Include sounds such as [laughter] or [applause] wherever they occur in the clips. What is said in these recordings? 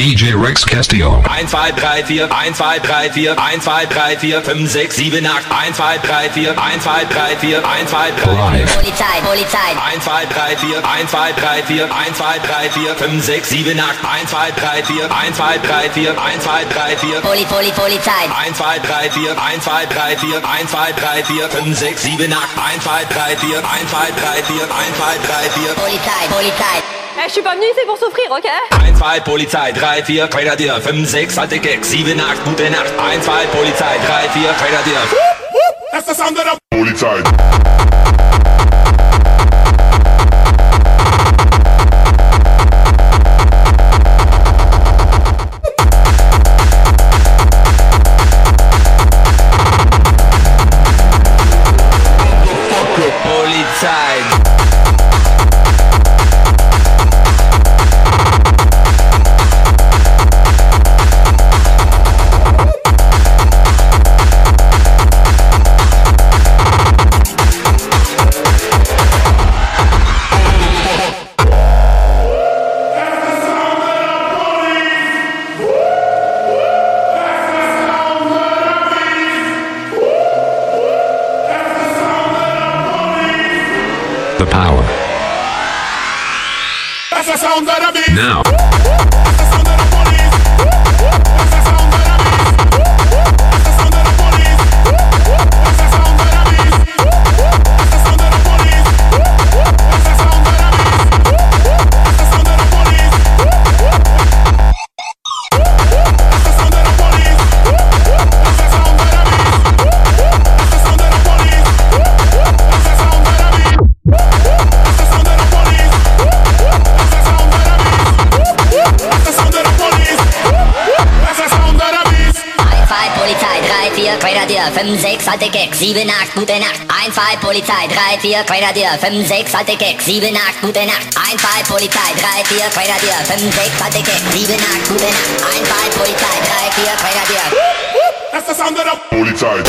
DJ Rex Castillo. 1, 2, 3, 4, 1, 2, 3, 4, 1, 2, 3, 4, 5, 6, 7, 8, 1, 2, 3, 4, 1, 2, 3, 4, 1, 2, 3, 4. Polizei, Polizei. 1, 2, 3, 4, 1, 2, 3, 4, 1, 2, 3, 4, 5, 6, 7, 8, 1, 2, 3, 4, 1, 2, 3, 4, 1, 2, 3, 4. Poli, Poli, Polizei. 1, 2, 3, 4, 1, 2, 3, 4, 1, 2, 3, 4, 5, 6, 7, 8, 1, 2, 3, 4, 1, 2, 3, 4, 1, 2, 3, 4. Polizei, Polizei. Eh, je suis pas venu ici pour souffrir, ok? 1, 2, Polizei, 3, 4, Grenadier, 5, 6, alte Gag, 7, 8, gute Nacht. 1, 2, Polizei, 3, 4, Grenadier. Das ist andere Polizei. Now. Alte Gag, 7, 8, gute Nacht. Einfall Polizei, 3, 4, Grenadier, 5, 6, alte Gag, 7, 8, gute Nacht. Einfall Polizei, 3, 4, Grenadier, 5, 6, alte Gag, 7, 8, gute Nacht. Einfall Polizei, 3, 4, Grenadier. The sound of the Polizei.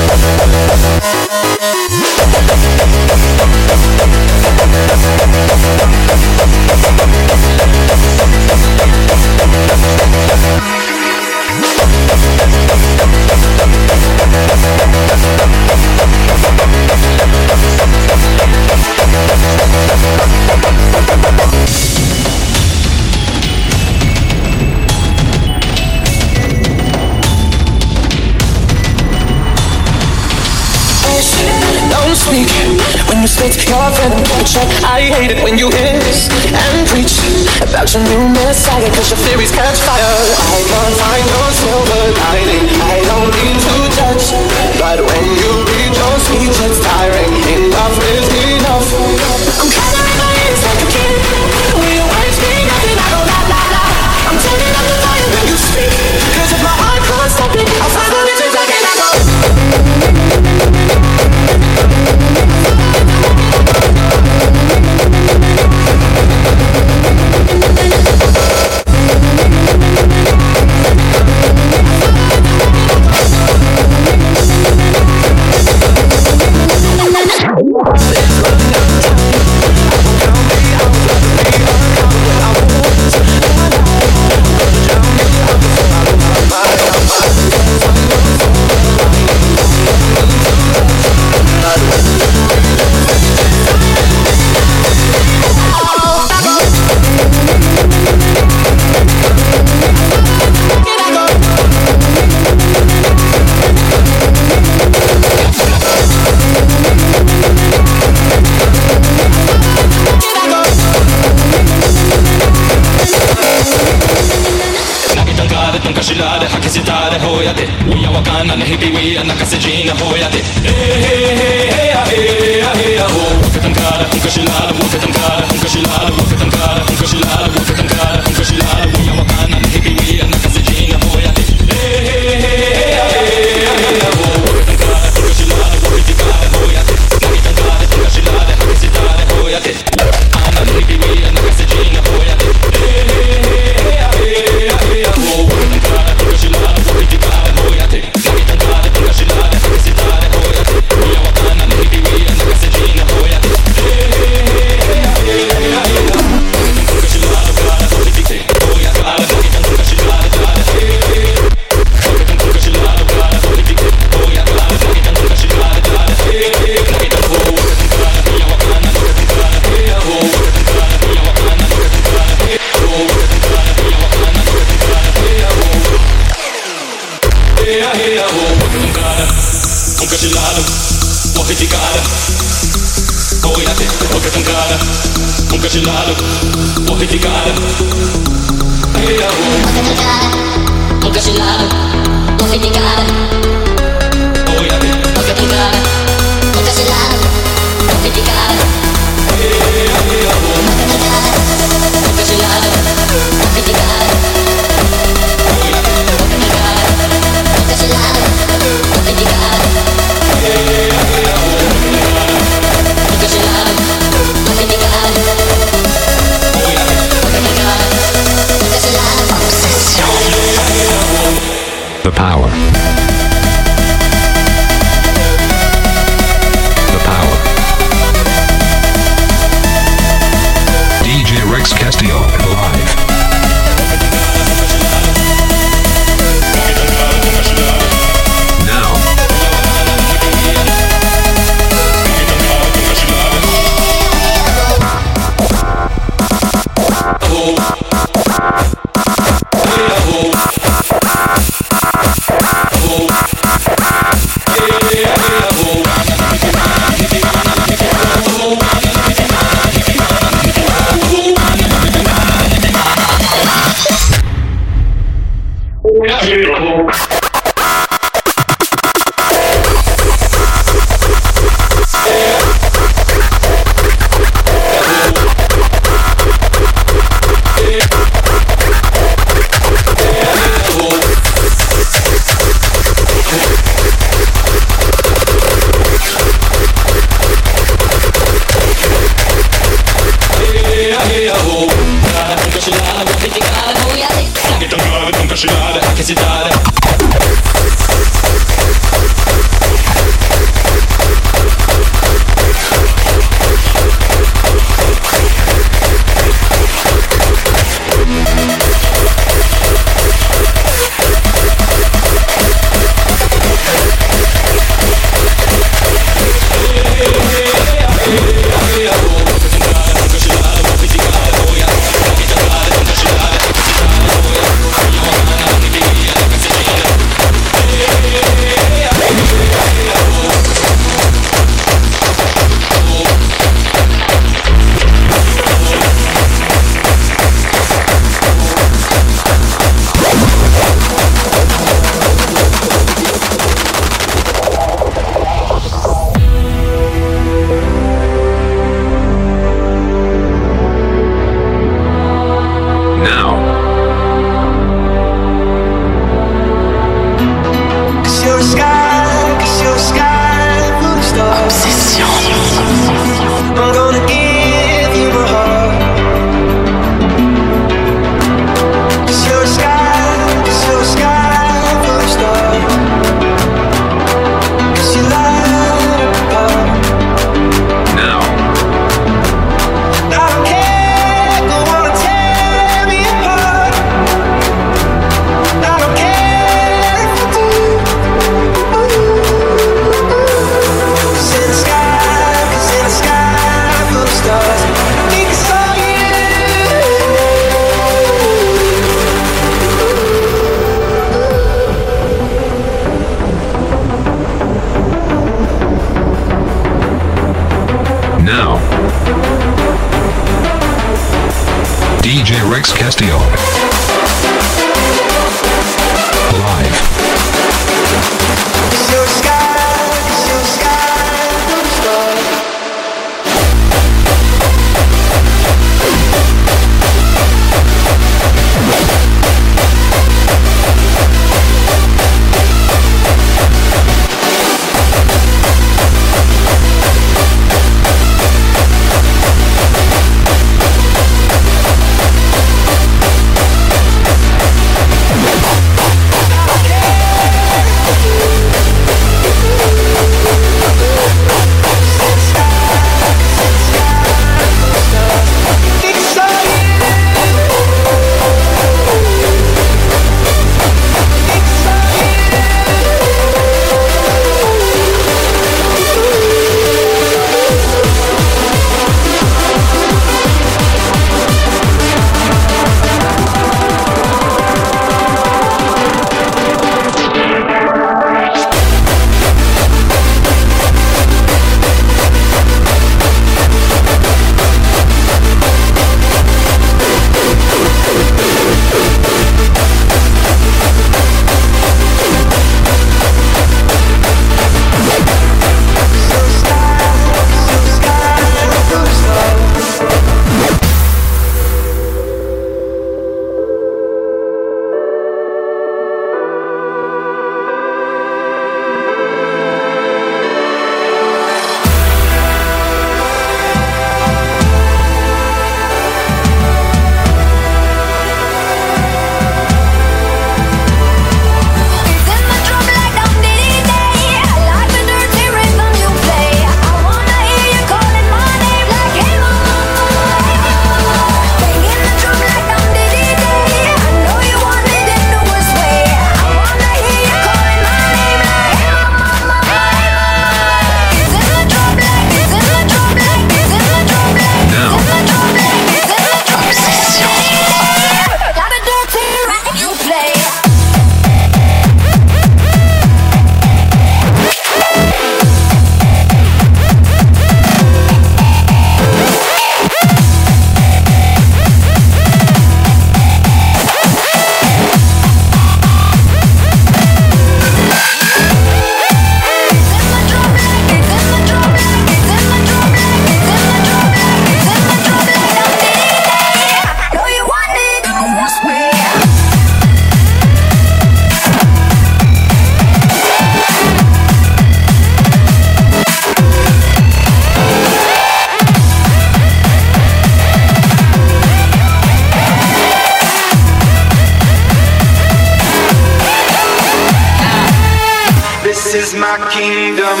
Kingdom.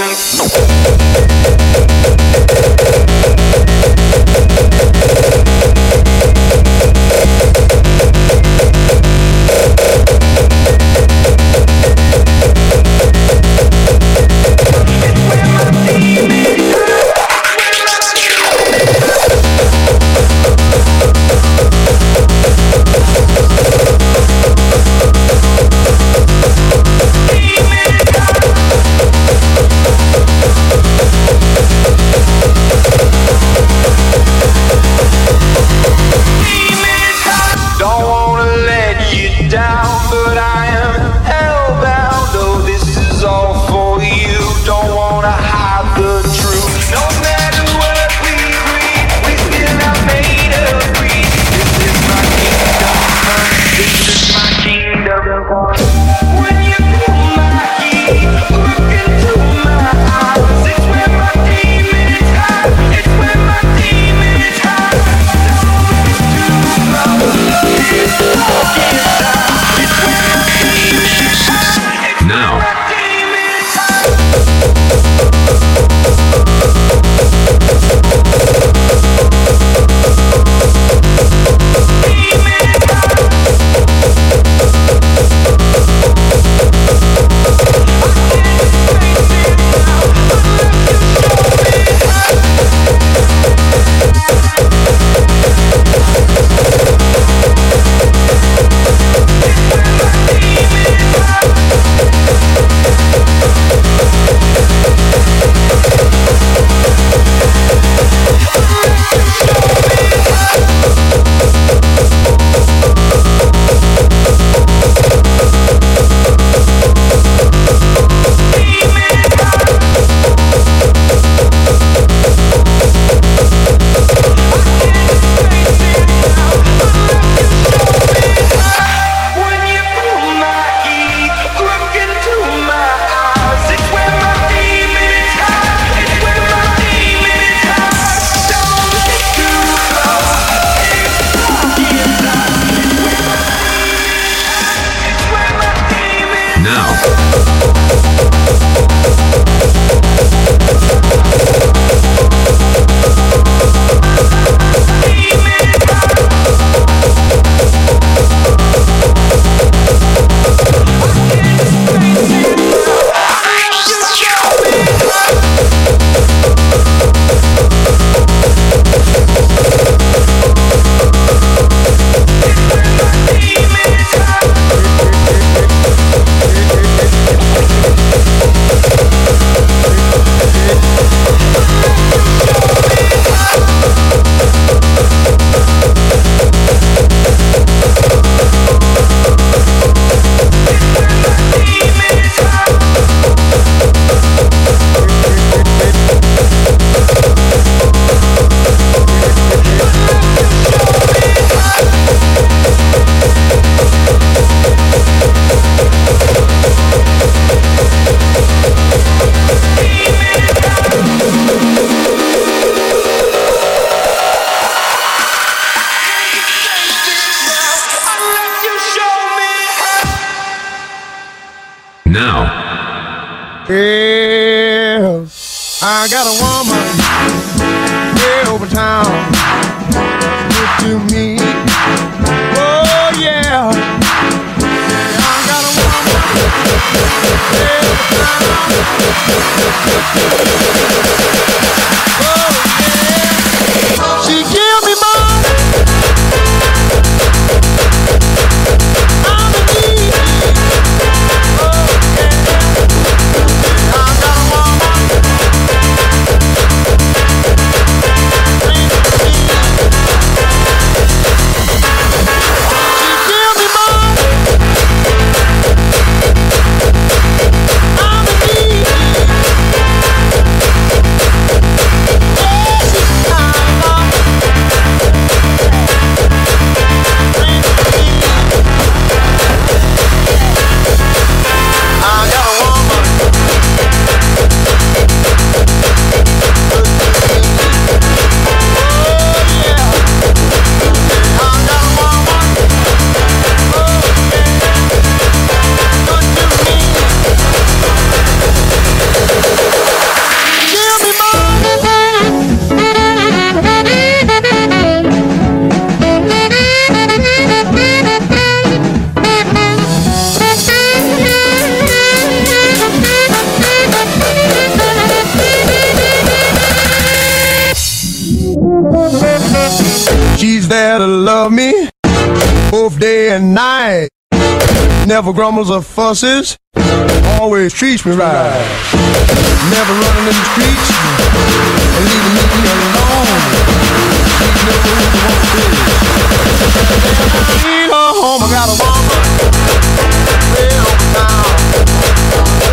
To love me both day and night. Never grumbles or fusses, always treats me right. Never running in the streets and leaving me alone. She knows what it is. Need her home, I got a woman. Over town.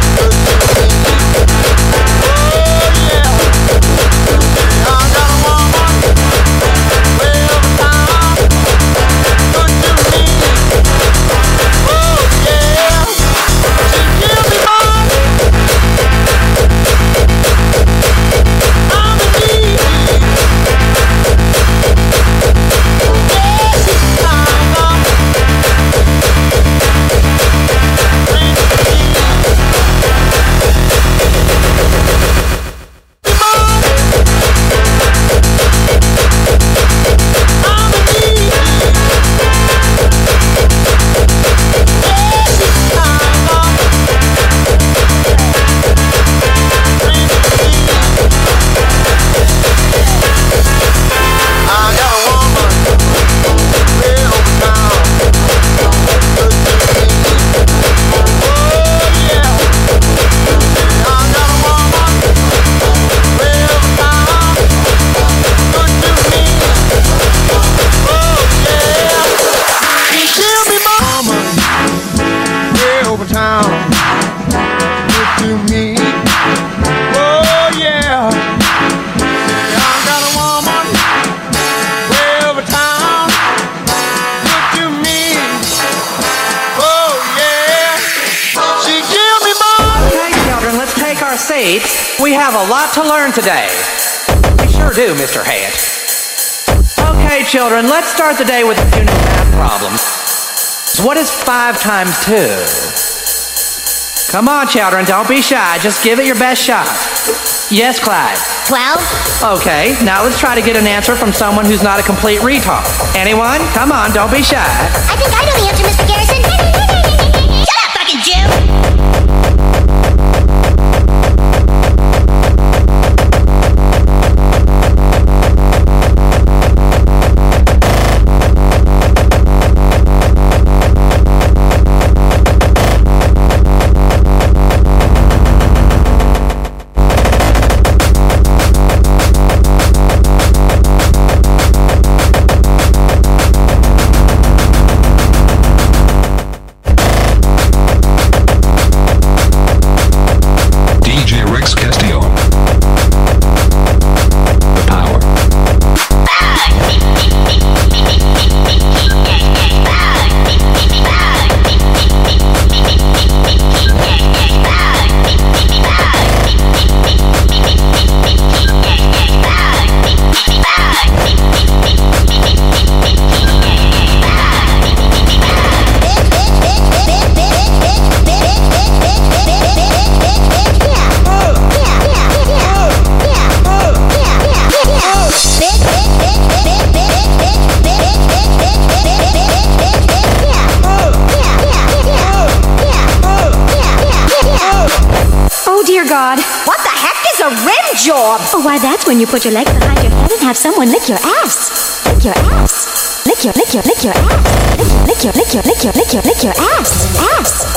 We have a lot to learn today. We sure do, Mr. Hat. Okay, children, let's start the day with a few new math problems. What is 5 times 2? Come on, children, don't be shy. Just give it your best shot. Yes, Clyde. 12? Okay, now let's try to get an answer from someone who's not a complete retard. Anyone? Come on, don't be shy. I think I know the answer, Mr. Garrison. [laughs] Shut up, fucking Jim! When you put your legs behind your head and have someone lick your ass. Lick your ass. Lick your, lick your, lick your ass. Lick, lick your, lick your, lick your, lick your, lick your. Ass, ass,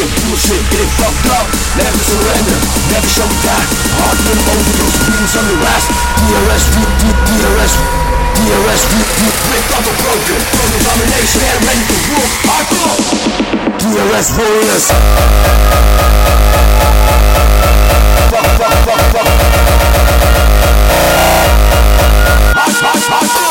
real bullshit, get it fucked up. Never surrender, never shall we die Hardcore overdose, wings on the rise DRS, DRS, DRS, ripped off a broken From the domination, and ready to rule. Hardcore. DRS warriors. Fuck, fuck, fuck, fuck. Hot, hot, hardcore.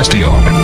Castillo.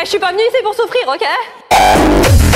Eh, je suis pas venue ici pour souffrir, ok?